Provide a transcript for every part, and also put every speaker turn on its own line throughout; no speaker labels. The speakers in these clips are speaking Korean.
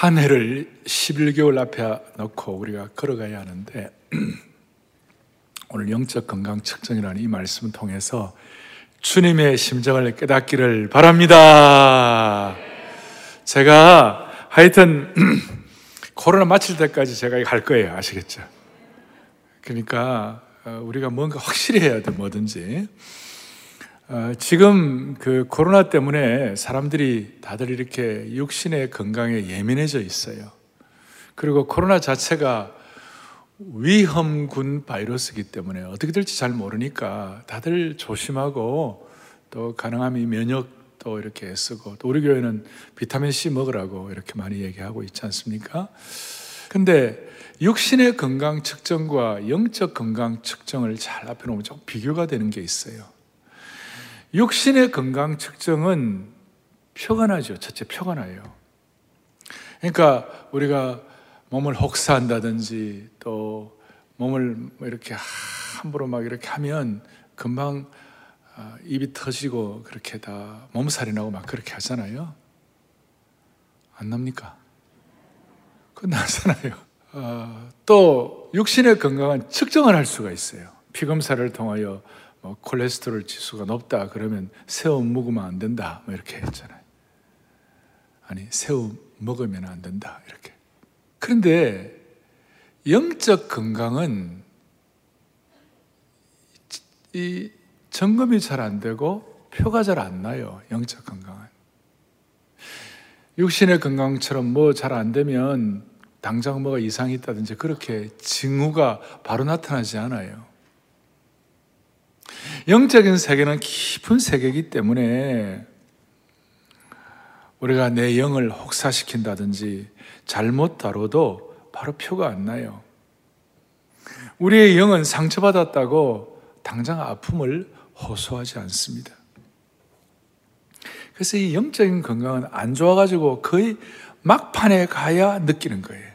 한 해를 11개월 앞에 놓고 우리가 걸어가야 하는데 오늘 영적 건강 측정이라는 이 말씀을 통해서 주님의 심정을 깨닫기를 바랍니다. 제가 하여튼 코로나 마칠 때까지 제가 갈 거예요. 아시겠죠? 그러니까 어, 우리가 뭔가 확실히 해야 돼 뭐든지. 어, 지금 그 코로나 때문에 사람들이 다들 이렇게 육신의 건강에 예민해져 있어요. 그리고 코로나 자체가 위험군 바이러스이기 때문에 어떻게 될지 잘 모르니까 다들 조심하고 또 가능하면 면역도 이렇게 쓰고 또 우리 교회는 비타민 C 먹으라고 이렇게 많이 얘기하고 있지 않습니까? 근데 육신의 건강 측정과 영적 건강 측정을 잘 앞에 놓으면 좀 비교가 되는 게 있어요. 육신의 건강 측정은 표가 나죠. 첫째 표가 나요. 그러니까 우리가 몸을 혹사한다든지 또 몸을 뭐 이렇게 함부로 막 이렇게 하면 금방 아, 입이 터지고 그렇게 다 몸살이 나고 막 그렇게 하잖아요. 안 납니까? 그 나잖아요. 어, 또 육신의 건강은 측정을 할 수가 있어요. 피검사를 통하여 뭐 콜레스테롤 지수가 높다 그러면 새우 먹으면 안 된다 뭐 이렇게 했잖아요. 아니 새우 먹으면 안 된다 이렇게. 그런데 영적 건강은 이 점검이 잘 안 되고 표가 잘 안 나요. 영적 건강은. 육신의 건강처럼 뭐 잘 안 되면 당장 뭐가 이상이 있다든지 그렇게 징후가 바로 나타나지 않아요. 영적인 세계는 깊은 세계이기 때문에 우리가 내 영을 혹사시킨다든지 잘못 다뤄도 바로 표가 안 나요. 우리의 영은 상처받았다고 당장 아픔을 호소하지 않습니다. 그래서 이 영적인 건강은 안 좋아가지고 거의 막판에 가야 느끼는 거예요.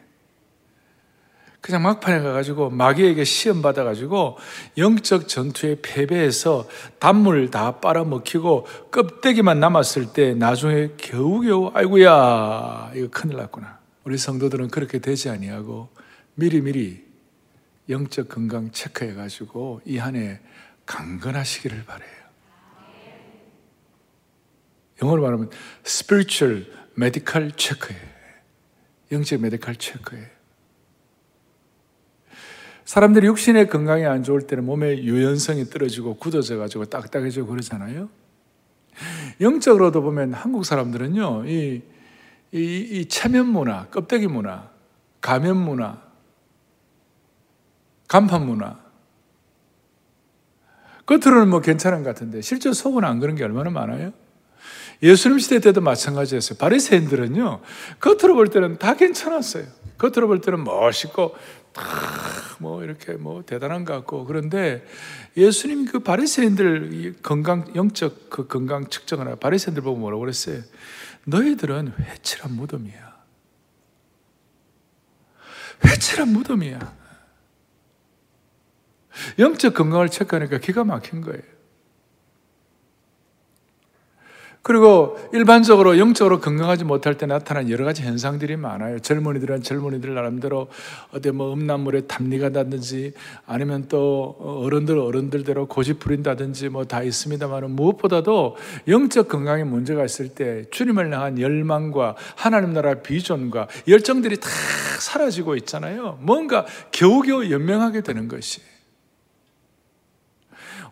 그냥 막판에 가가지고 마귀에게 시험 받아가지고 영적 전투에 패배해서 단물 다 빨아먹히고 껍데기만 남았을 때 나중에 겨우겨우 아이고야 이거 큰일 났구나. 우리 성도들은 그렇게 되지 아니하고 미리미리 영적 건강 체크해가지고 이 한 해 강건하시기를 바래요. 영어로 말하면 spiritual medical 체크예요. 영적 메디칼 체크예요. 사람들이 육신의 건강이 안 좋을 때는 몸의 유연성이 떨어지고 굳어져 가지고 딱딱해지고 그러잖아요. 영적으로도 보면 한국 사람들은요, 이, 이, 이 체면 문화, 껍데기 문화, 가면 문화, 간판 문화. 겉으로는 뭐 괜찮은 것 같은데, 실제 속은 안 그런 게 얼마나 많아요? 예수님 시대 때도 마찬가지였어요. 바리새인들은요, 겉으로 볼 때는 다 괜찮았어요. 겉으로 볼 때는 멋있고 뭐 이렇게 뭐 대단한 것 같고 그런데 예수님 그 바리새인들 건강 영적 그 건강 측정하나 바리새인들 보고 뭐라고 그랬어요? 너희들은 회칠한 무덤이야. 회칠한 무덤이야. 영적 건강을 체크하니까 기가 막힌 거예요. 그리고 일반적으로 영적으로 건강하지 못할 때 나타나는 여러 가지 현상들이 많아요. 젊은이들은 젊은이들 나름대로 어디 뭐 음란물에 탐리가 나든지 아니면 또 어른들 어른들대로 고집 부린다든지 뭐 다 있습니다만 무엇보다도 영적 건강에 문제가 있을 때 주님을 향한 열망과 하나님 나라 비전과 열정들이 다 사라지고 있잖아요. 뭔가 겨우겨우 연명하게 되는 것이.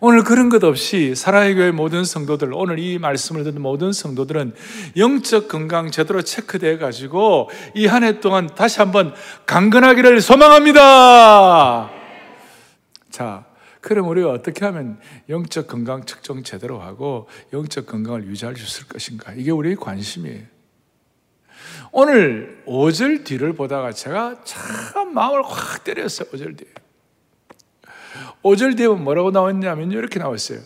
오늘 그런 것 없이 사랑의 교회 모든 성도들, 오늘 이 말씀을 듣는 모든 성도들은 영적 건강 제대로 체크돼 가지고 이 한 해 동안 다시 한번 강건하기를 소망합니다. 자, 그럼 우리가 어떻게 하면 영적 건강 측정 제대로 하고 영적 건강을 유지할 수 있을 것인가? 이게 우리의 관심이에요. 오늘 5절 뒤를 보다가 제가 참 마음을 확 때렸어요. 5절 뒤에. 5절 뒤에 뭐라고 나왔냐면 이렇게 나왔어요.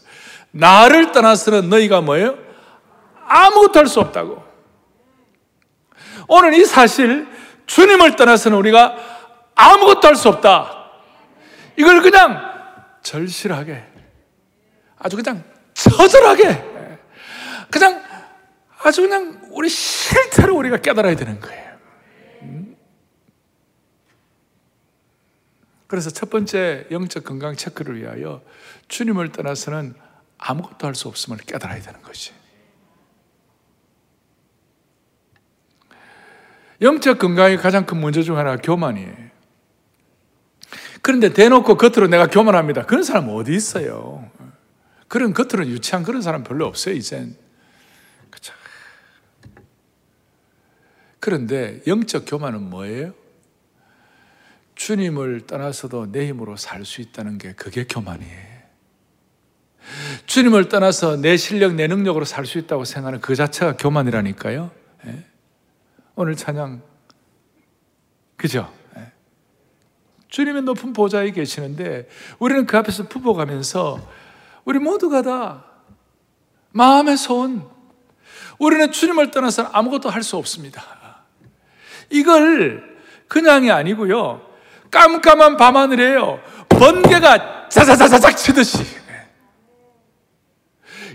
나를 떠나서는 너희가 뭐예요? 아무것도 할 수 없다고. 오늘 이 사실 주님을 떠나서는 우리가 아무것도 할 수 없다. 이걸 그냥 절실하게 아주 그냥 처절하게 그냥 아주 그냥 우리 실체로 우리가 깨달아야 되는 거예요. 그래서 첫 번째 영적 건강 체크를 위하여 주님을 떠나서는 아무것도 할 수 없음을 깨달아야 되는 것이. 영적 건강의 가장 큰 문제 중 하나가 교만이에요. 그런데 대놓고 겉으로 내가 교만합니다. 그런 사람 어디 있어요? 그런 겉으로 유치한 그런 사람 별로 없어요, 이젠. 그쵸. 그런데 영적 교만은 뭐예요? 주님을 떠나서도 내 힘으로 살 수 있다는 게 그게 교만이에요. 주님을 떠나서 내 실력, 내 능력으로 살 수 있다고 생각하는 그 자체가 교만이라니까요. 예? 오늘 찬양, 그죠? 예. 주님의 높은 보좌에 계시는데 우리는 그 앞에서 부복하면서 우리 모두가 다 마음의 소원, 우리는 주님을 떠나서 아무것도 할 수 없습니다. 이걸 그냥이 아니고요. 깜깜한 밤하늘에요. 번개가 자자자자작 치듯이.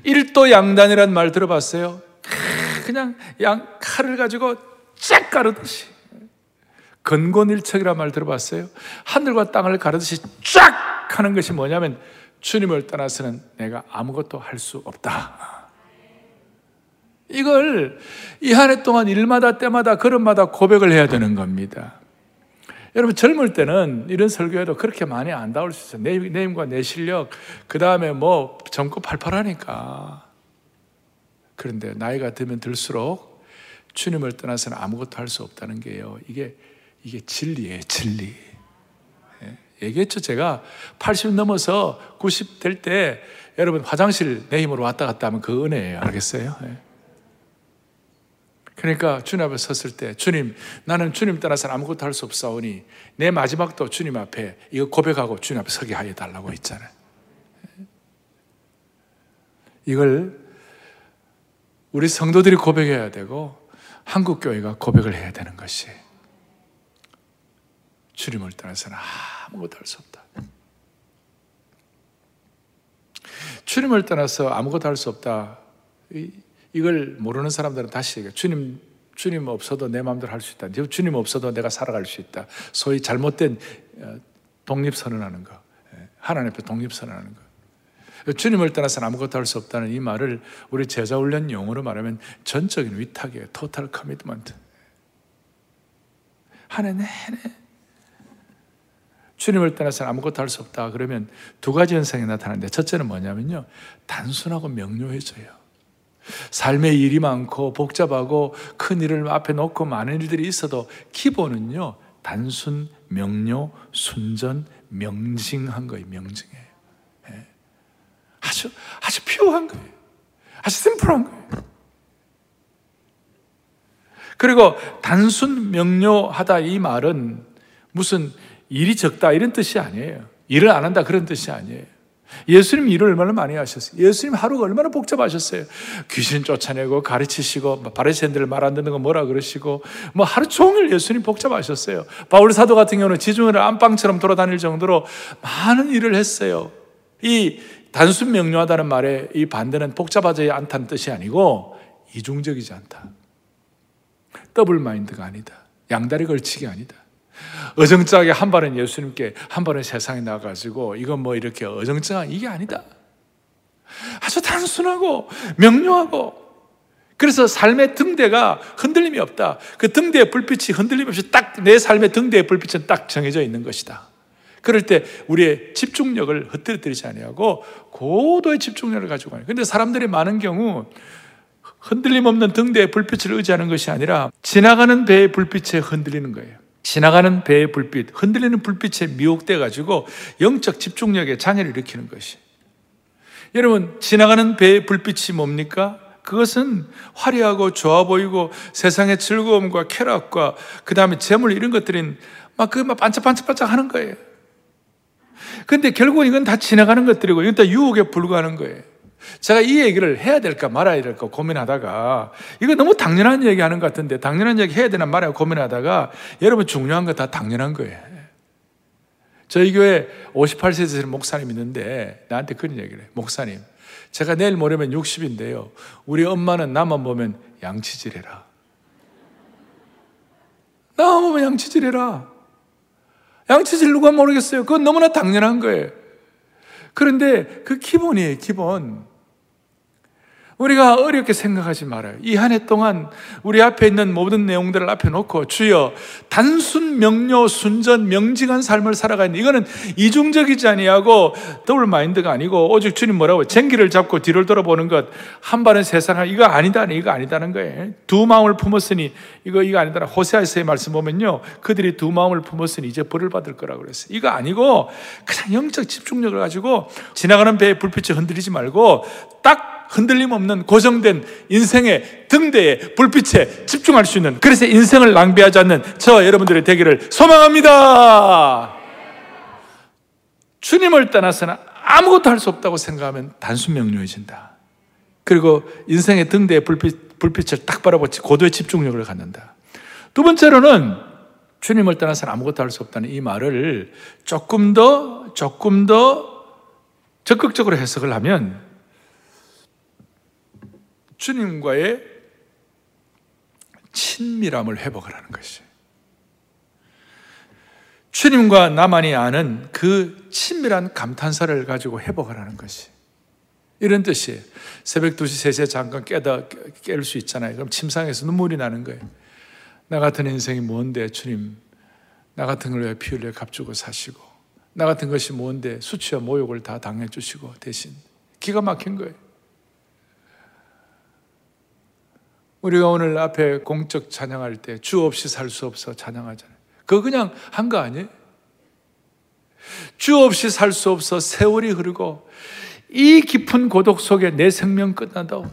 일도 양단이란 말 들어봤어요? 그냥 양 칼을 가지고 쫙 가르듯이. 건곤일척이란 말 들어봤어요? 하늘과 땅을 가르듯이 쫙 하는 것이 뭐냐면 주님을 떠나서는 내가 아무것도 할 수 없다. 이걸 이 한 해 동안 일마다 때마다 걸음마다 고백을 해야 되는 겁니다. 여러분 젊을 때는 이런 설교에도 그렇게 많이 안 나올 수 있어요. 내, 내 힘과 내 실력, 그 다음에 뭐 젊고 팔팔하니까. 그런데 나이가 들면 들수록 주님을 떠나서는 아무것도 할 수 없다는 게요. 이게 이게 진리예요, 진리. 예, 얘기했죠, 제가 80 넘어서 90 될 때 여러분 화장실 내 힘으로 왔다 갔다 하면 그 은혜예요. 알겠어요? 예. 그러니까 주님 앞에 섰을 때 주님 나는 주님 따라서는 아무것도 할 수 없사오니 내 마지막도 주님 앞에 이거 고백하고 주님 앞에 서게 하여 달라고 했잖아요. 이걸 우리 성도들이 고백해야 되고 한국 교회가 고백을 해야 되는 것이 주님을 떠나서는 아무것도 할 수 없다. 주님을 떠나서 아무것도 할 수 없다. 이걸 모르는 사람들은 다시 얘기해. 주님, 주님 없어도 내 마음대로 할 수 있다. 주님 없어도 내가 살아갈 수 있다. 소위 잘못된 어, 독립 선언하는 거. 예, 하나님 앞에 독립 선언하는 거. 주님을 떠나서는 아무것도 할 수 없다는 이 말을 우리 제자 훈련 용어로 말하면 전적인 위탁이에요. 토탈 커미트먼트. 한해 내내 주님을 떠나서는 아무것도 할 수 없다. 그러면 두 가지 현상이 나타나는데 첫째는 뭐냐면요. 단순하고 명료해져요. 삶의 일이 많고 복잡하고 큰 일을 앞에 놓고 많은 일들이 있어도 기본은요, 단순, 명료, 순전, 명징한 거예요, 명징해요. 예. 아주, 아주 피오한 거예요. 아주 심플한 거예요. 그리고 단순, 명료하다 이 말은 무슨 일이 적다 이런 뜻이 아니에요. 일을 안 한다 그런 뜻이 아니에요. 예수님 일을 얼마나 많이 하셨어요? 예수님 하루가 얼마나 복잡하셨어요? 귀신 쫓아내고 가르치시고 뭐 바리새인들 말 안 듣는 거 뭐라 그러시고 뭐 하루 종일 예수님 복잡하셨어요. 바울 사도 같은 경우는 지중해를 안방처럼 돌아다닐 정도로 많은 일을 했어요. 이 단순 명료하다는 말에 이 반대는 복잡하지 않다는 뜻이 아니고 이중적이지 않다. 더블 마인드가 아니다. 양다리 걸치기 아니다. 어정쩡하게 한 발은 예수님께 한 발은 세상에 나가지고 이건 뭐 이렇게 어정쩡한 이게 아니다. 아주 단순하고 명료하고 그래서 삶의 등대가 흔들림이 없다. 그 등대의 불빛이 흔들림 없이 딱 내 삶의 등대의 불빛은 딱 정해져 있는 것이다. 그럴 때 우리의 집중력을 흩뜨리지 아니하고 고도의 집중력을 가지고 가요. 근데 사람들이 많은 경우 흔들림 없는 등대의 불빛을 의지하는 것이 아니라 지나가는 배의 불빛에 흔들리는 거예요. 지나가는 배의 불빛, 흔들리는 불빛에 미혹돼 가지고 영적 집중력에 장애를 일으키는 것이. 여러분, 지나가는 배의 불빛이 뭡니까? 그것은 화려하고 좋아 보이고 세상의 즐거움과 쾌락과 그 다음에 재물 이런 것들은 막그막 반짝반짝반짝 하는 거예요. 근데 결국은 이건 다 지나가는 것들이고 이건 다 유혹에 불과하는 거예요. 제가 이 얘기를 해야 될까 말아야 될까 고민하다가 이거 너무 당연한 얘기 하는 것 같은데 당연한 얘기 해야 되나 말아야 고민하다가 여러분 중요한 거 다 당연한 거예요. 저희 교회 58세 되시는 목사님 있는데 나한테 그런 얘기를 해. 목사님, 제가 내일 모레면 60인데요. 우리 엄마는 나만 보면 양치질해라. 나만 보면 양치질해라. 양치질 누가 모르겠어요. 그건 너무나 당연한 거예요. 그런데 그 기본이에요, 기본. 우리가 어렵게 생각하지 말아요. 이 한 해 동안 우리 앞에 있는 모든 내용들을 앞에 놓고 주여 단순 명료 순전 명징한 삶을 살아가는 이거는 이중적이지 아니하고 더블 마인드가 아니고 오직 주님 뭐라고 쟁기를 잡고 뒤를 돌아보는 것 한 발은 세상을 이거 아니다 이거 아니다는 거예요. 두 마음을 품었으니 이거 이거 아니다. 호세아서의 말씀 보면요. 그들이 두 마음을 품었으니 이제 벌을 받을 거라고 그랬어요. 이거 아니고 그냥 영적 집중력을 가지고 지나가는 배의 불빛을 흔들리지 말고 딱 흔들림 없는 고정된 인생의 등대에 불빛에 집중할 수 있는 그래서 인생을 낭비하지 않는 저 여러분들의 되기를 소망합니다. 주님을 떠나서는 아무것도 할 수 없다고 생각하면 단순 명료해진다. 그리고 인생의 등대에 불빛, 불빛을 딱 바라보지 고도의 집중력을 갖는다. 두 번째로는 주님을 떠나서는 아무것도 할 수 없다는 이 말을 조금 더, 조금 더 적극적으로 해석을 하면 주님과의 친밀함을 회복을 하는 것이. 주님과 나만이 아는 그 친밀한 감탄사를 가지고 회복을 하는 것이. 이런 뜻이에요. 새벽 2시, 3시에 잠깐 깨다, 깰 수 있잖아요. 그럼 침상에서 눈물이 나는 거예요. 나 같은 인생이 뭔데, 주님. 나 같은 걸 왜 피 흘려 값주고 사시고. 나 같은 것이 뭔데, 수치와 모욕을 다 당해주시고, 대신. 기가 막힌 거예요. 우리가 오늘 앞에 공적 찬양할 때 주 없이 살 수 없어 찬양하잖아요. 그거 그냥 한 거 아니에요? 주 없이 살 수 없어 세월이 흐르고 이 깊은 고독 속에 내 생명 끝나도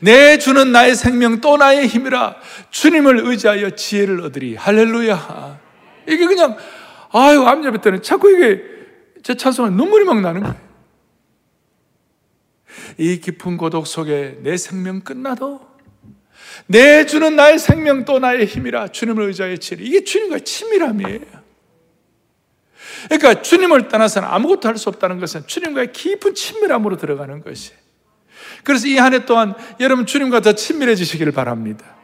내 주는 나의 생명 또 나의 힘이라 주님을 의지하여 지혜를 얻으리 할렐루야 이게 그냥 아유 암잡을 때는 자꾸 이게 제 찬송에 눈물이 막 나는 거예요 이 깊은 고독 속에 내 생명 끝나도 내 주는 나의 생명 또 나의 힘이라 주님을 의지하여 치리. 이게 주님과의 친밀함이에요. 그러니까 주님을 떠나서는 아무것도 할 수 없다는 것은 주님과의 깊은 친밀함으로 들어가는 것이. 그래서 이 한해 동안 여러분 주님과 더 친밀해지시기를 바랍니다.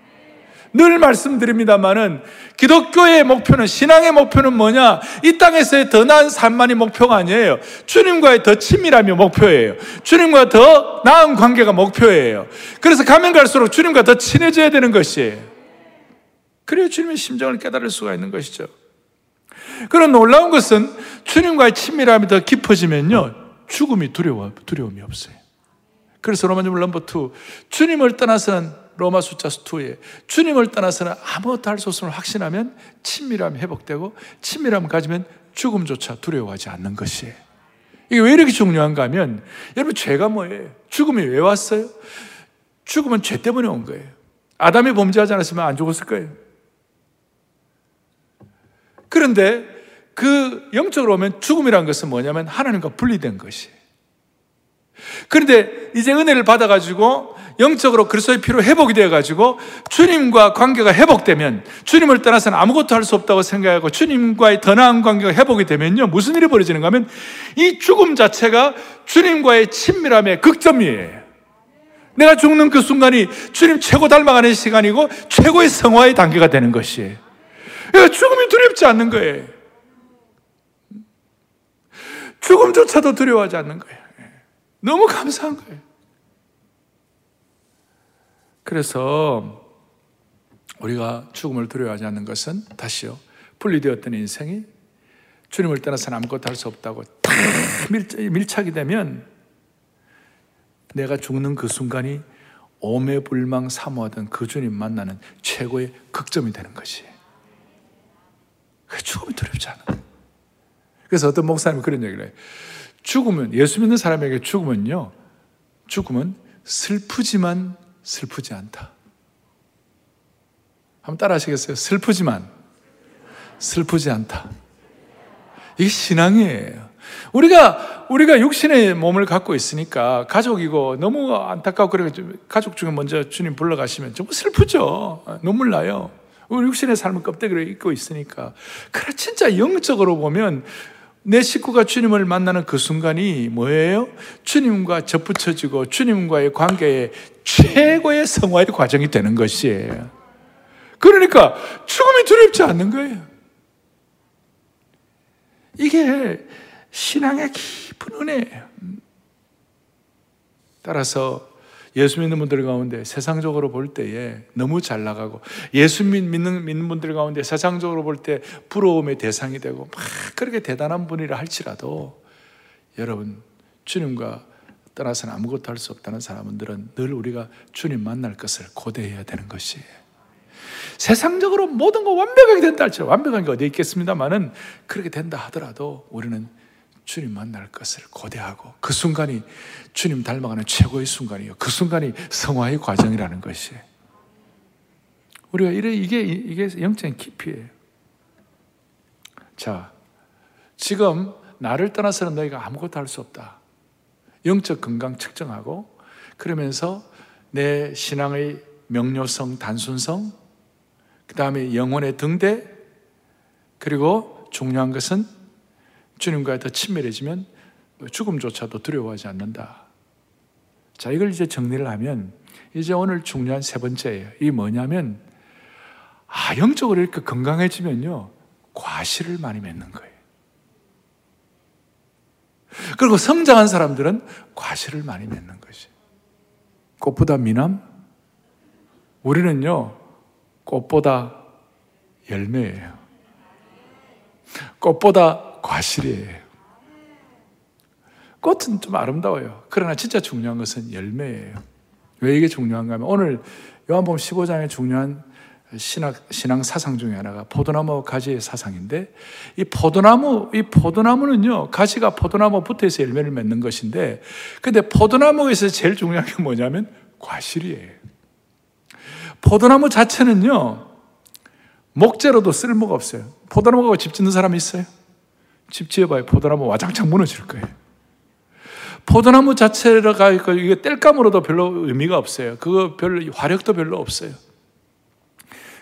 늘 말씀드립니다만은 기독교의 목표는 신앙의 목표는 뭐냐? 이 땅에서의 더 나은 삶만이 목표가 아니에요. 주님과의 더 친밀함이 목표예요. 주님과 더 나은 관계가 목표예요. 그래서 가면 갈수록 주님과 더 친해져야 되는 것이에요. 그래야 주님의 심정을 깨달을 수가 있는 것이죠. 그런 놀라운 것은 주님과의 친밀함이 더 깊어지면요. 죽음이 두려워, 두려움이 없어요. 그래서 로마님 넘버 2. 주님을 떠나서는 로마 숫자 2에 주님을 떠나서는 아무것도 할 수 없음을 확신하면 친밀함이 회복되고 친밀함을 가지면 죽음조차 두려워하지 않는 것이에요. 이게 왜 이렇게 중요한가 하면 여러분 죄가 뭐예요? 죽음이 왜 왔어요? 죽음은 죄 때문에 온 거예요. 아담이 범죄하지 않았으면 안 죽었을 거예요. 그런데 그 영적으로 오면 죽음이라는 것은 뭐냐면 하나님과 분리된 것이에요. 그런데 이제 은혜를 받아가지고 영적으로 그리스도의 피로 회복이 되어가지고 주님과 관계가 회복되면 주님을 떠나서는 아무것도 할 수 없다고 생각하고 주님과의 더 나은 관계가 회복이 되면요 무슨 일이 벌어지는가 하면 이 죽음 자체가 주님과의 친밀함의 극점이에요. 내가 죽는 그 순간이 주님 최고 닮아가는 시간이고 최고의 성화의 단계가 되는 것이에요. 죽음이 두렵지 않는 거예요. 죽음조차도 두려워하지 않는 거예요. 너무 감사한 거예요. 그래서 우리가 죽음을 두려워하지 않는 것은 다시요. 분리되었던 인생이 주님을 떠나서는 아무것도 할 수 없다고 다 밀착이 되면 내가 죽는 그 순간이 오매불망 사모하던 그 주님 만나는 최고의 극점이 되는 것이. 죽음이 두렵지 않아. 그래서 어떤 목사님이 그런 얘기를 해요. 죽음은, 예수 믿는 사람에게 죽음은요, 죽음은 슬프지만 슬프지 않다. 한번 따라 하시겠어요? 슬프지만 슬프지 않다. 이게 신앙이에요. 우리가, 우리가 육신의 몸을 갖고 있으니까 가족이고 너무 안타까워 그래 가족 중에 먼저 주님 불러가시면 정말 슬프죠. 눈물 나요. 우리 육신의 삶을 껍데기로 입고 있으니까. 그래, 진짜 영적으로 보면 내 식구가 주님을 만나는 그 순간이 뭐예요? 주님과 접붙여지고 주님과의 관계의 최고의 성화의 과정이 되는 것이에요. 그러니까 죽음이 두렵지 않는 거예요. 이게 신앙의 깊은 은혜예요. 따라서 예수 믿는 분들 가운데 세상적으로 볼 때에 너무 잘 나가고 예수 믿는, 믿는 분들 가운데 세상적으로 볼 때 부러움의 대상이 되고 막 그렇게 대단한 분이라 할지라도 여러분 주님과 떠나서는 아무것도 할 수 없다는 사람들은 늘 우리가 주님 만날 것을 고대해야 되는 것이에요. 세상적으로 모든 거 완벽하게 된다 할지 완벽한 게 어디 있겠습니다만은 그렇게 된다 하더라도 우리는 주님 만날 것을 고대하고 그 순간이 주님 닮아가는 최고의 순간이요. 그 순간이 성화의 과정이라는 것이. 우리가 이래 이게 이게 영적인 깊이에요. 자, 지금 나를 떠나서는 너희가 아무것도 할 수 없다. 영적 건강 측정하고 그러면서 내 신앙의 명료성, 단순성, 그 다음에 영혼의 등대, 그리고 중요한 것은 주님과 더 친밀해지면 죽음조차도 두려워하지 않는다. 자, 이걸 이제 정리를 하면 이제 오늘 중요한 세 번째예요. 이 뭐냐면 아, 영적으로 이렇게 건강해지면요. 과실을 많이 맺는 거예요. 그리고 성장한 사람들은 과실을 많이 맺는 것이. 꽃보다 미남? 우리는요, 꽃보다 열매예요. 꽃보다 과실이에요. 꽃은 좀 아름다워요. 그러나 진짜 중요한 것은 열매예요. 왜 이게 중요한가 하면 오늘 요한복음 15장의 중요한 신학, 신앙 사상 중에 하나가 포도나무 가지의 사상인데 이 포도나무, 이 포도나무는요, 가지가 포도나무 붙어서 열매를 맺는 것인데 근데 포도나무에서 제일 중요한 게 뭐냐면 과실이에요. 포도나무 자체는요, 목재로도 쓸모가 없어요. 포도나무가 집 짓는 사람 있어요? 집 지어봐요. 포도나무 와장창 무너질 거예요. 포도나무 자체가 이게 뗄감으로도 별로 의미가 없어요. 그거 별로 화력도 별로 없어요.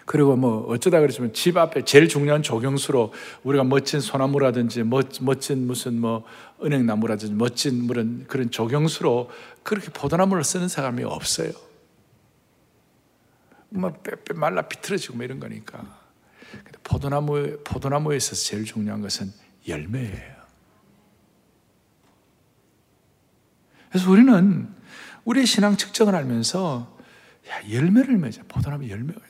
그리고 뭐 어쩌다 그러지만 집 앞에 제일 중요한 조경수로 우리가 멋진 소나무라든지 멋, 멋진 무슨 뭐 은행나무라든지 멋진 그런 그런 조경수로 그렇게 포도나무를 쓰는 사람이 없어요. 뭐 빼빼 말라 비틀어지고 뭐 이런 거니까. 포도나무 포도나무에 있어서 제일 중요한 것은 열매예요. 그래서 우리는 우리의 신앙 측정을 알면서 야, 열매를 맺어. 포도나무 열매가.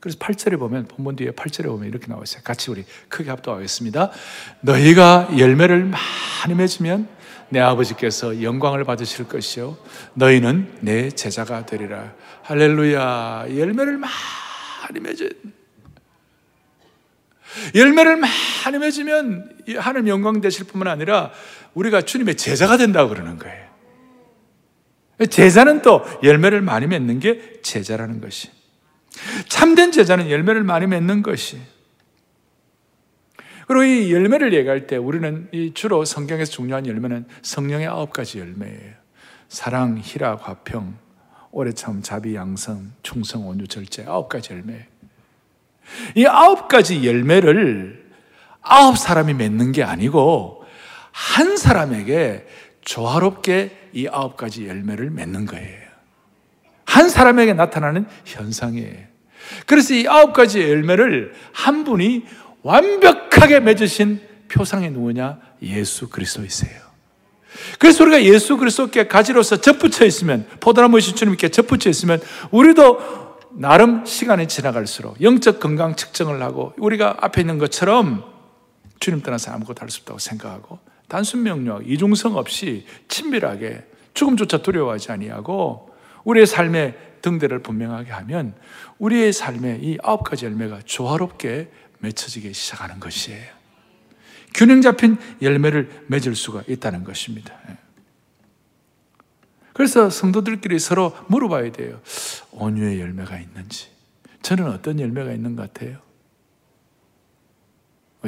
그래서 8절에 보면, 본문 뒤에 8절에 보면 이렇게 나와 있어요. 같이 우리 크게 합독하겠습니다. 너희가 열매를 많이 맺으면 내 아버지께서 영광을 받으실 것이요. 너희는 내 제자가 되리라. 할렐루야. 열매를 많이 맺은 열매를 많이 맺으면 하나님 영광 되실 뿐만 아니라 우리가 주님의 제자가 된다고 그러는 거예요. 제자는 또 열매를 많이 맺는 게 제자라는 것이. 참된 제자는 열매를 많이 맺는 것이. 그리고 이 열매를 얘기할 때 우리는 주로 성경에서 중요한 열매는 성령의 아홉 가지 열매예요. 사랑, 희락, 화평, 오래 참, 자비, 양성, 충성, 온유, 절제 아홉 가지 열매. 이 아홉 가지 열매를 아홉 사람이 맺는 게 아니고 한 사람에게 조화롭게 이 아홉 가지 열매를 맺는 거예요. 한 사람에게 나타나는 현상이에요. 그래서 이 아홉 가지 열매를 한 분이 완벽하게 맺으신 표상이 누구냐? 예수 그리스도이세요. 그래서 우리가 예수 그리스도께 가지로서 접붙여 있으면 포도나무 신주님께 접붙여 있으면 우리도 나름 시간이 지나갈수록 영적 건강 측정을 하고 우리가 앞에 있는 것처럼 주님 떠나서 아무것도 할 수 없다고 생각하고 단순 명령, 이중성 없이 친밀하게 죽음조차 두려워하지 아니하고 우리의 삶의 등대를 분명하게 하면 우리의 삶의 이 아홉 가지 열매가 조화롭게 맺혀지기 시작하는 것이에요. 균형 잡힌 열매를 맺을 수가 있다는 것입니다. 예. 그래서 성도들끼리 서로 물어봐야 돼요. 온유의 열매가 있는지. 저는 어떤 열매가 있는 것 같아요?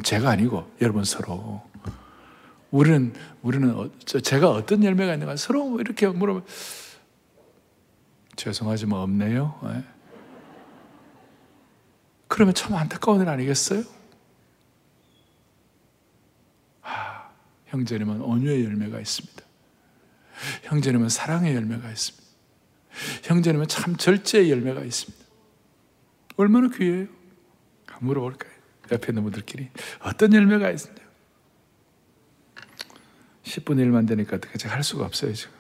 제가 아니고 여러분 서로. 우리는, 우리는, 어, 제가 어떤 열매가 있는가 서로 이렇게 물어봐. 죄송하지만 없네요. 네. 그러면 참 안타까운 일 아니겠어요? 아, 형제님은 온유의 열매가 있습니다. 형제님은 사랑의 열매가 있습니다. 형제님은 참 절제의 열매가 있습니다. 얼마나 귀해요? 물어볼까요? 옆에 있는 분들끼리 어떤 열매가 있습니까? 10분의 1만 되니까 어떻게 할 수가 없어요, 지금.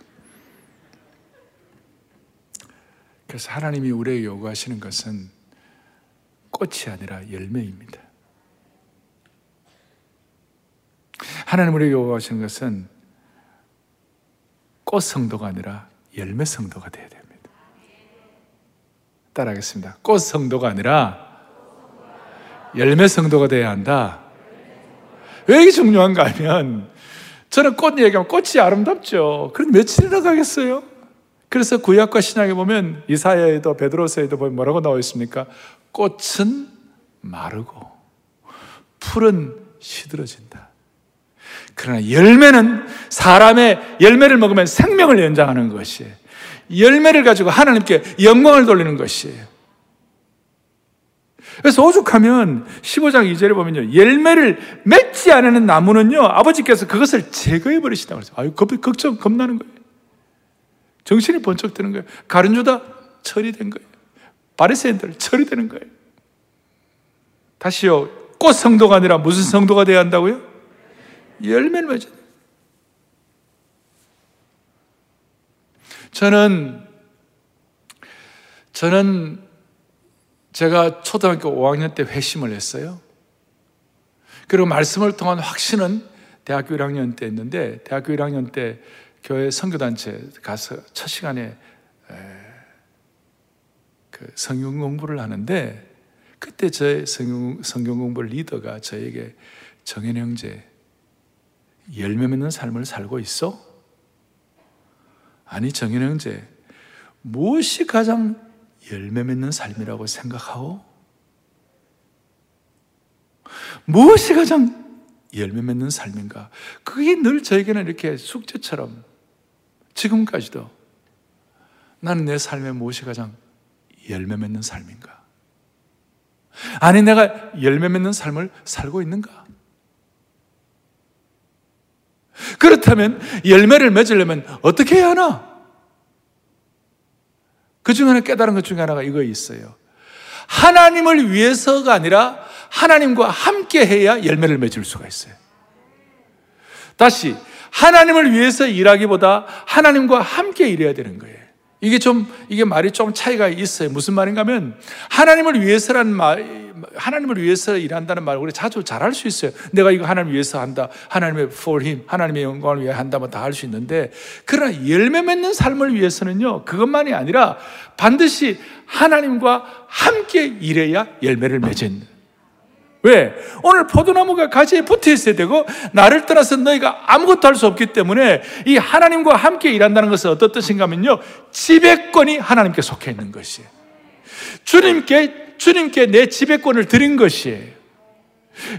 그래서 하나님이 우리에게 요구하시는 것은 꽃이 아니라 열매입니다. 하나님 우리에게 요구하시는 것은 꽃 성도가 아니라 열매 성도가 되어야 됩니다. 따라하겠습니다. 꽃 성도가 아니라 열매 성도가 되어야 한다. 왜 이게 중요한가 하면 저는 꽃 얘기하면 꽃이 아름답죠. 그럼 며칠이나 가겠어요? 그래서 구약과 신약에 보면 이사야에도 베드로서에도 보면 뭐라고 나와 있습니까? 꽃은 마르고 풀은 시들어진다. 그러나 열매는 사람의 열매를 먹으면 생명을 연장하는 것이에요. 열매를 가지고 하나님께 영광을 돌리는 것이에요. 그래서 오죽하면 15장 2절에 보면요. 열매를 맺지 않는 나무는요. 아버지께서 그것을 제거해 버리시다고 그랬어요. 아유, 걱정, 겁나는 거예요. 정신이 번쩍 드는 거예요. 가른주다 처리된 거예요. 바리새인들 처리되는 거예요. 다시요. 꽃 성도가 아니라 무슨 성도가 되어야 한다고요? 열매를 맺어. 저는 저는 제가 초등학교 5학년 때 회심을 했어요. 그리고 말씀을 통한 확신은 대학교 1학년 때 했는데 대학교 1학년 때 교회 선교단체 가서 첫 시간에 그 성경 공부를 하는데 그때 저의 성경 공부 리더가 저에게 정현 형제 열매 맺는 삶을 살고 있어? 아니 정현 형제 무엇이 가장 열매 맺는 삶이라고 생각하오? 무엇이 가장 열매 맺는 삶인가? 그게 늘 저에게는 이렇게 숙제처럼 지금까지도 나는 내 삶에 무엇이 가장 열매 맺는 삶인가? 아니, 내가 열매 맺는 삶을 살고 있는가? 그렇다면 열매를 맺으려면 어떻게 해야 하나? 그 중에 하나 깨달은 것 중에 하나가 이거 있어요. 하나님을 위해서가 아니라 하나님과 함께 해야 열매를 맺을 수가 있어요. 다시, 하나님을 위해서 일하기보다 하나님과 함께 일해야 되는 거예요. 이게 좀, 이게 말이 좀 차이가 있어요. 무슨 말인가 하면, 하나님을 위해서라는 말, 하나님을 위해서 일한다는 말, 우리 자주 잘 할 수 있어요. 내가 이거 하나님을 위해서 한다. 하나님의 for him, 하나님의 영광을 위해 한다면 다할 수 있는데, 그러나 열매 맺는 삶을 위해서는요, 그것만이 아니라 반드시 하나님과 함께 일해야 열매를 맺은 왜? 오늘 포도나무가 가지에 붙어 있어야 되고 나를 떠나서 너희가 아무것도 할 수 없기 때문에 이 하나님과 함께 일한다는 것은 어떤 뜻인가 하면요. 지배권이 하나님께 속해 있는 것이에요. 주님께 주님께 내 지배권을 드린 것이에요.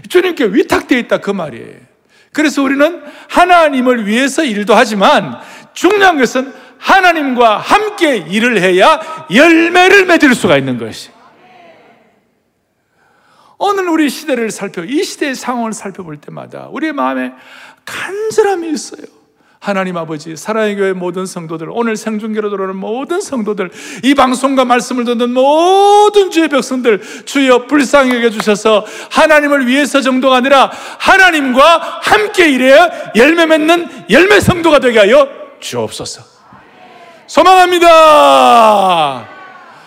주님께 위탁되어 있다 그 말이에요. 그래서 우리는 하나님을 위해서 일도 하지만 중요한 것은 하나님과 함께 일을 해야 열매를 맺을 수가 있는 것이. 오늘 우리 시대를 살펴, 이 시대의 상황을 살펴볼 때마다 우리의 마음에 간절함이 있어요. 하나님 아버지, 사랑의 교회 모든 성도들, 오늘 생중계로 들어오는 모든 성도들, 이 방송과 말씀을 듣는 모든 주의 백성들, 주여 불쌍히 여겨 주셔서 하나님을 위해서 정도가 아니라 하나님과 함께 일해야 열매 맺는 열매 성도가 되게 하여 주옵소서. 소망합니다.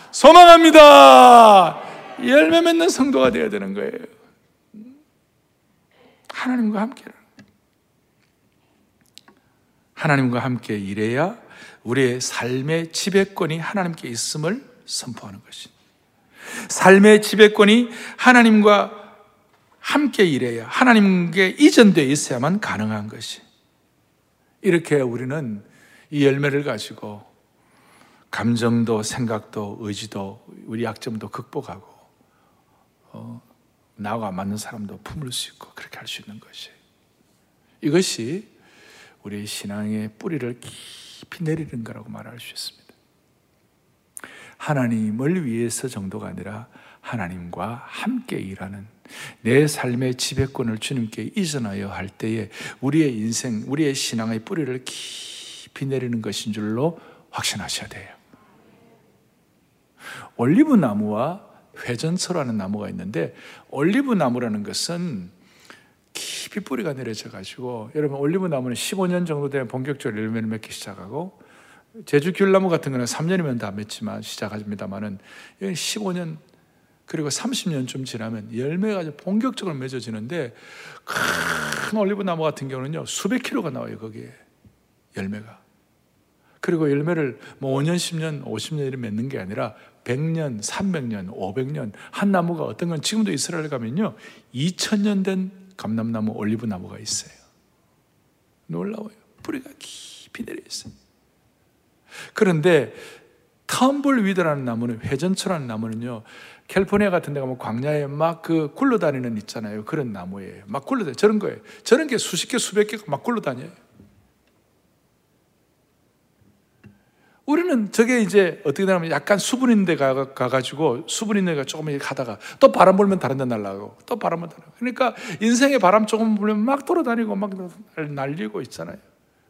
소망합니다. 열매 맺는 성도가 되어야 되는 거예요. 하나님과 함께. 하나님과 함께 일해야 우리의 삶의 지배권이 하나님께 있음을 선포하는 것이. 삶의 지배권이 하나님과 함께 일해야 하나님께 이전되어 있어야만 가능한 것이. 이렇게 우리는 이 열매를 가지고 감정도 생각도 의지도 우리 약점도 극복하고 어, 나와 맞는 사람도 품을 수 있고 그렇게 할 수 있는 것이 이것이 우리 신앙의 뿌리를 깊이 내리는 거라고 말할 수 있습니다. 하나님을 위해서 정도가 아니라 하나님과 함께 일하는 내 삶의 지배권을 주님께 이전하여 할 때에 우리의 인생, 우리의 신앙의 뿌리를 깊이 내리는 것인 줄로 확신하셔야 돼요. 올리브 나무와 회전초라는 나무가 있는데 올리브 나무라는 것은 깊이 깊이 뿌리가 내려져 가지고 여러분 올리브 나무는 15년 정도 되면 본격적으로 열매를 맺기 시작하고 제주 귤나무 같은 거는 3년이면 다 맺지만 시작합니다만은 15년 그리고 30년쯤 지나면 열매가 본격적으로 맺어지는데 큰 올리브 나무 같은 경우는요 수백 킬로가 나와요 거기에. 열매가. 그리고 열매를 뭐 5년, 10년, 50년이 맺는 게 아니라 100년, 300년, 500년 한 나무가 어떤 건 지금도 이스라엘 가면요 2000년 된 감람나무, 올리브 나무가 있어요. 놀라워요. 뿌리가 깊이 내려 있어요. 그런데 텀블 위드라는 나무는 회전초라는 나무는요 캘리포니아 같은 데 가면 광야에 막 그 굴러다니는 있잖아요. 그런 나무예요. 막 굴러다녀 저런 거예요. 저런 게 수십 개 수백 개가 막 굴러다녀요 우리는 저게 이제 어떻게 되냐면 약간 수분 있는 데 가, 가지고 수분 있는 데가 조금 가다가 또 바람 불면 다른 데 날라가고 또 바람 불면 다른 그러니까 인생에 바람 조금 불면 막 돌아다니고 막 날리고 있잖아요.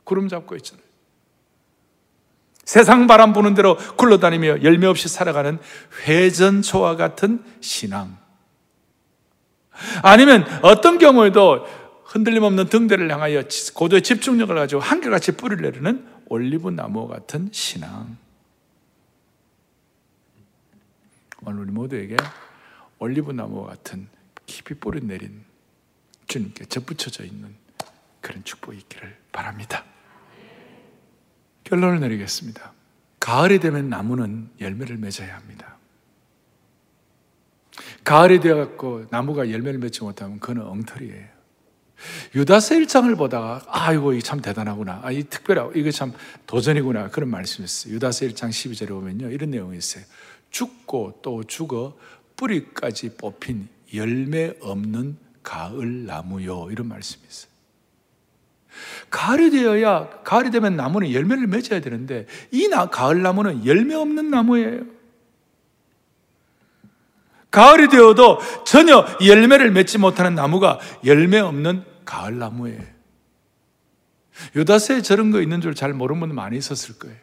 구름 잡고 있잖아요. 세상 바람 부는 대로 굴러다니며 열매 없이 살아가는 회전초와 같은 신앙. 아니면 어떤 경우에도 흔들림 없는 등대를 향하여 고도의 집중력을 가지고 한결같이 뿌리를 내리는 올리브 나무 같은 신앙. 오늘 우리 모두에게 올리브 나무 같은 깊이 뿌리 내린 주님께 접붙여져 있는 그런 축복이 있기를 바랍니다. 결론을 내리겠습니다. 가을이 되면 나무는 열매를 맺어야 합니다. 가을이 되어갖고 나무가 열매를 맺지 못하면 그는 엉터리예요. 유다서 1장을 보다가 아이고 이게 참 대단하구나. 아, 이 특별하고 이게 참 도전이구나. 그런 말씀이었어요. 유다서 1장 12절에 보면요. 이런 내용이 있어요. 죽고 또 죽어 뿌리까지 뽑힌 열매 없는 가을 나무요. 이런 말씀이 있어요. 가을이 되어야 가을이 되면 나무는 열매를 맺어야 되는데 이 나, 가을 나무는 열매 없는 나무예요. 가을이 되어도 전혀 열매를 맺지 못하는 나무가 열매 없는 가을 나무예요. 유다스에 저런 거 있는 줄 잘 모르는 분 많이 있었을 거예요.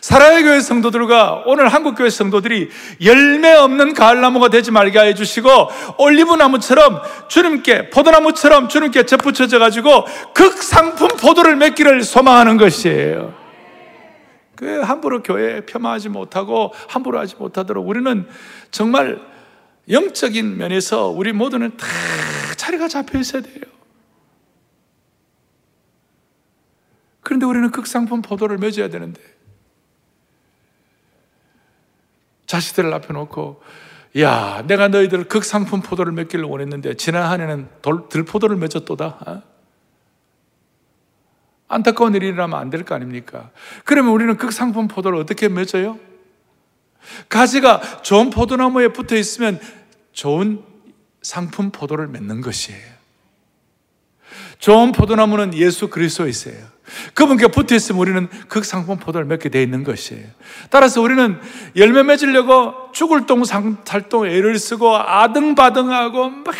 사라의 교회 성도들과 오늘 한국 교회 성도들이 열매 없는 가을 나무가 되지 말게 해 주시고 올리브 나무처럼 주님께 포도나무처럼 주님께 접붙여져 가지고 극상품 포도를 맺기를 소망하는 것이에요. 그 함부로 교회에 폄하하지 못하고 함부로 하지 못하도록 우리는 정말 영적인 면에서 우리 모두는 다 자리가 잡혀 있어야 돼요. 그런데 우리는 극상품 포도를 맺어야 되는데 자식들을 앞에 놓고 야 내가 너희들 극상품 포도를 맺기를 원했는데 지난 한 해는 들포도를 맺었도다 어? 안타까운 일이라면 안 될 거 아닙니까? 그러면 우리는 극상품 포도를 어떻게 맺어요? 가지가 좋은 포도나무에 붙어 있으면 좋은 상품 포도를 맺는 것이에요. 좋은 포도나무는 예수 그리스도이세요. 그분께 붙어 있으면 우리는 극상품 포도를 맺게 되어 있는 것이에요. 따라서 우리는 열매 맺으려고 죽을 똥 살똥 애를 쓰고 아등바등하고 막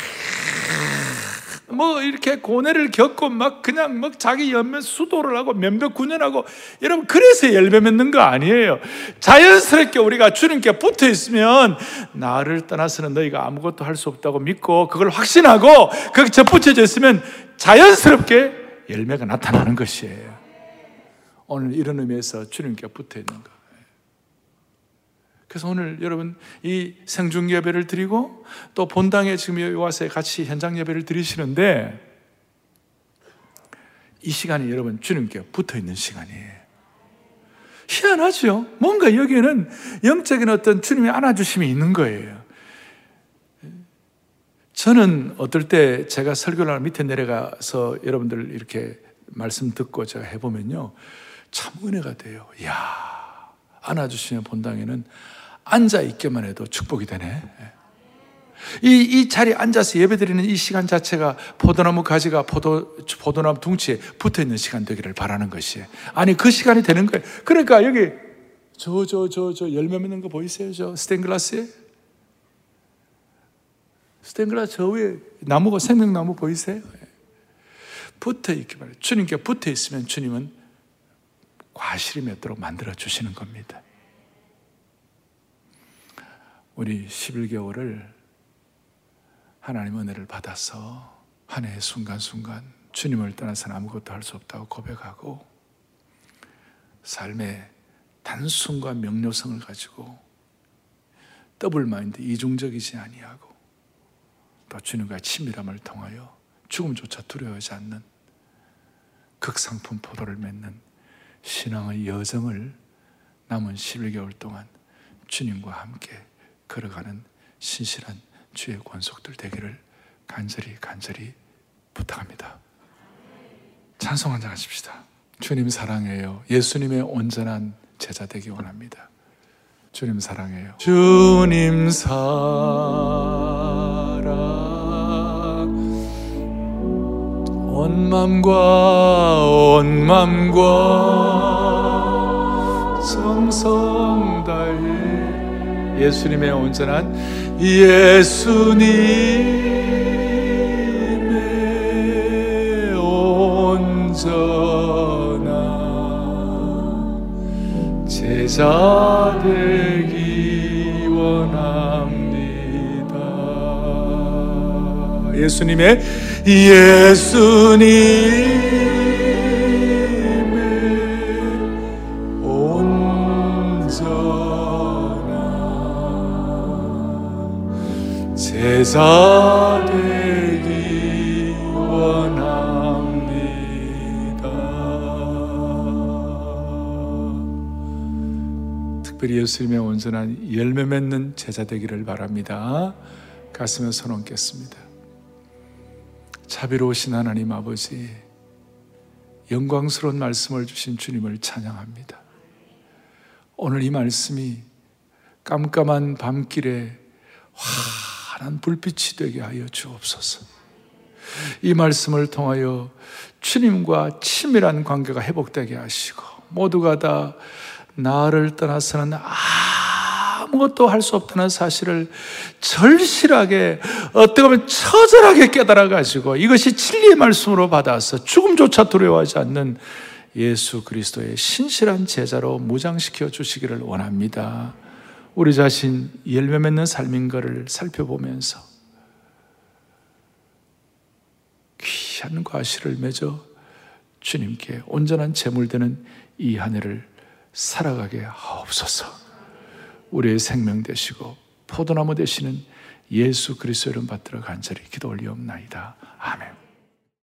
뭐 이렇게 고뇌를 겪고 막 그냥 막 자기 연면 수도를 하고 면벽 군연하고 여러분 그래서 열매 맺는 거 아니에요. 자연스럽게 우리가 주님께 붙어 있으면 나를 떠나서는 너희가 아무것도 할 수 없다고 믿고 그걸 확신하고 거기 접붙여져 있으면 자연스럽게 열매가 나타나는 것이에요. 오늘 이런 의미에서 주님께 붙어 있는 거. 그래서 오늘 여러분 이 생중 예배를 드리고 또 본당에 지금 와서 같이 현장 예배를 드리시는데 이 시간이 여러분 주님께 붙어 있는 시간이에요. 희한하죠? 뭔가 여기에는 영적인 어떤 주님의 안아주심이 있는 거예요. 저는 어떨 때 제가 설교를 밑에 내려가서 여러분들 이렇게 말씀 듣고 제가 해보면요. 참 은혜가 돼요. 이야, 안아주시는 본당에는 앉아 있기만 해도 축복이 되네. 이, 이 자리에 앉아서 예배 드리는 이 시간 자체가 포도나무 가지가 포도, 포도나무 둥치에 붙어 있는 시간 되기를 바라는 것이에요. 아니, 그 시간이 되는 거예요. 그러니까 여기 저, 저, 저, 저 열매 맺는 거 보이세요? 저 스테인글라스에? 스테인글라스 저 위에 나무가 생명나무 보이세요? 붙어 있기만 해요. 주님께 붙어 있으면 주님은 과실이 맺도록 만들어 주시는 겁니다. 우리 11개월을 하나님 은혜를 받아서 한 해의 순간순간 주님을 떠나서는 아무것도 할 수 없다고 고백하고 삶의 단순과 명료성을 가지고 더블 마인드 이중적이지 아니하고 또 주님과 친밀함을 통하여 죽음조차 두려워하지 않는 극상품 포도를 맺는 신앙의 여정을 남은 11개월 동안 주님과 함께 걸어가는 신실한 주의 권속들 되기를 간절히 간절히 부탁합니다. 찬송 한장 하십시다. 주님 사랑해요. 예수님의 온전한 제자 되기 원합니다. 주님 사랑해요. 주님 사랑 온 맘과 온 맘과 다해 예수님의 온전한 예수님의 온전한 제자 되기 원합니다. 예수님의 예수님 제자 되기 원합니다. 특별히 예수님의 온전한 열매 맺는 제자 되기를 바랍니다. 가슴에 손 얹겠습니다. 자비로우신 하나님 아버지, 영광스러운 말씀을 주신 주님을 찬양합니다. 오늘 이 말씀이 깜깜한 밤길에 환한 불빛이 되게 하여 주옵소서. 이 말씀을 통하여 주님과 친밀한 관계가 회복되게 하시고 모두가 다 나를 떠나서는 아무것도 할 수 없다는 사실을 절실하게 어떻게 보면 처절하게 깨달아 가지고 이것이 진리의 말씀으로 받아서 죽음조차 두려워하지 않는 예수 그리스도의 신실한 제자로 무장시켜 주시기를 원합니다. 우리 자신 열매 맺는 삶인 것을 살펴보면서 귀한 과실을 맺어 주님께 온전한 제물되는 이 한 해를 살아가게 하옵소서. 우리의 생명 되시고 포도나무 되시는 예수 그리스도 이름 받들어 간절히 기도 올리옵나이다. 아멘.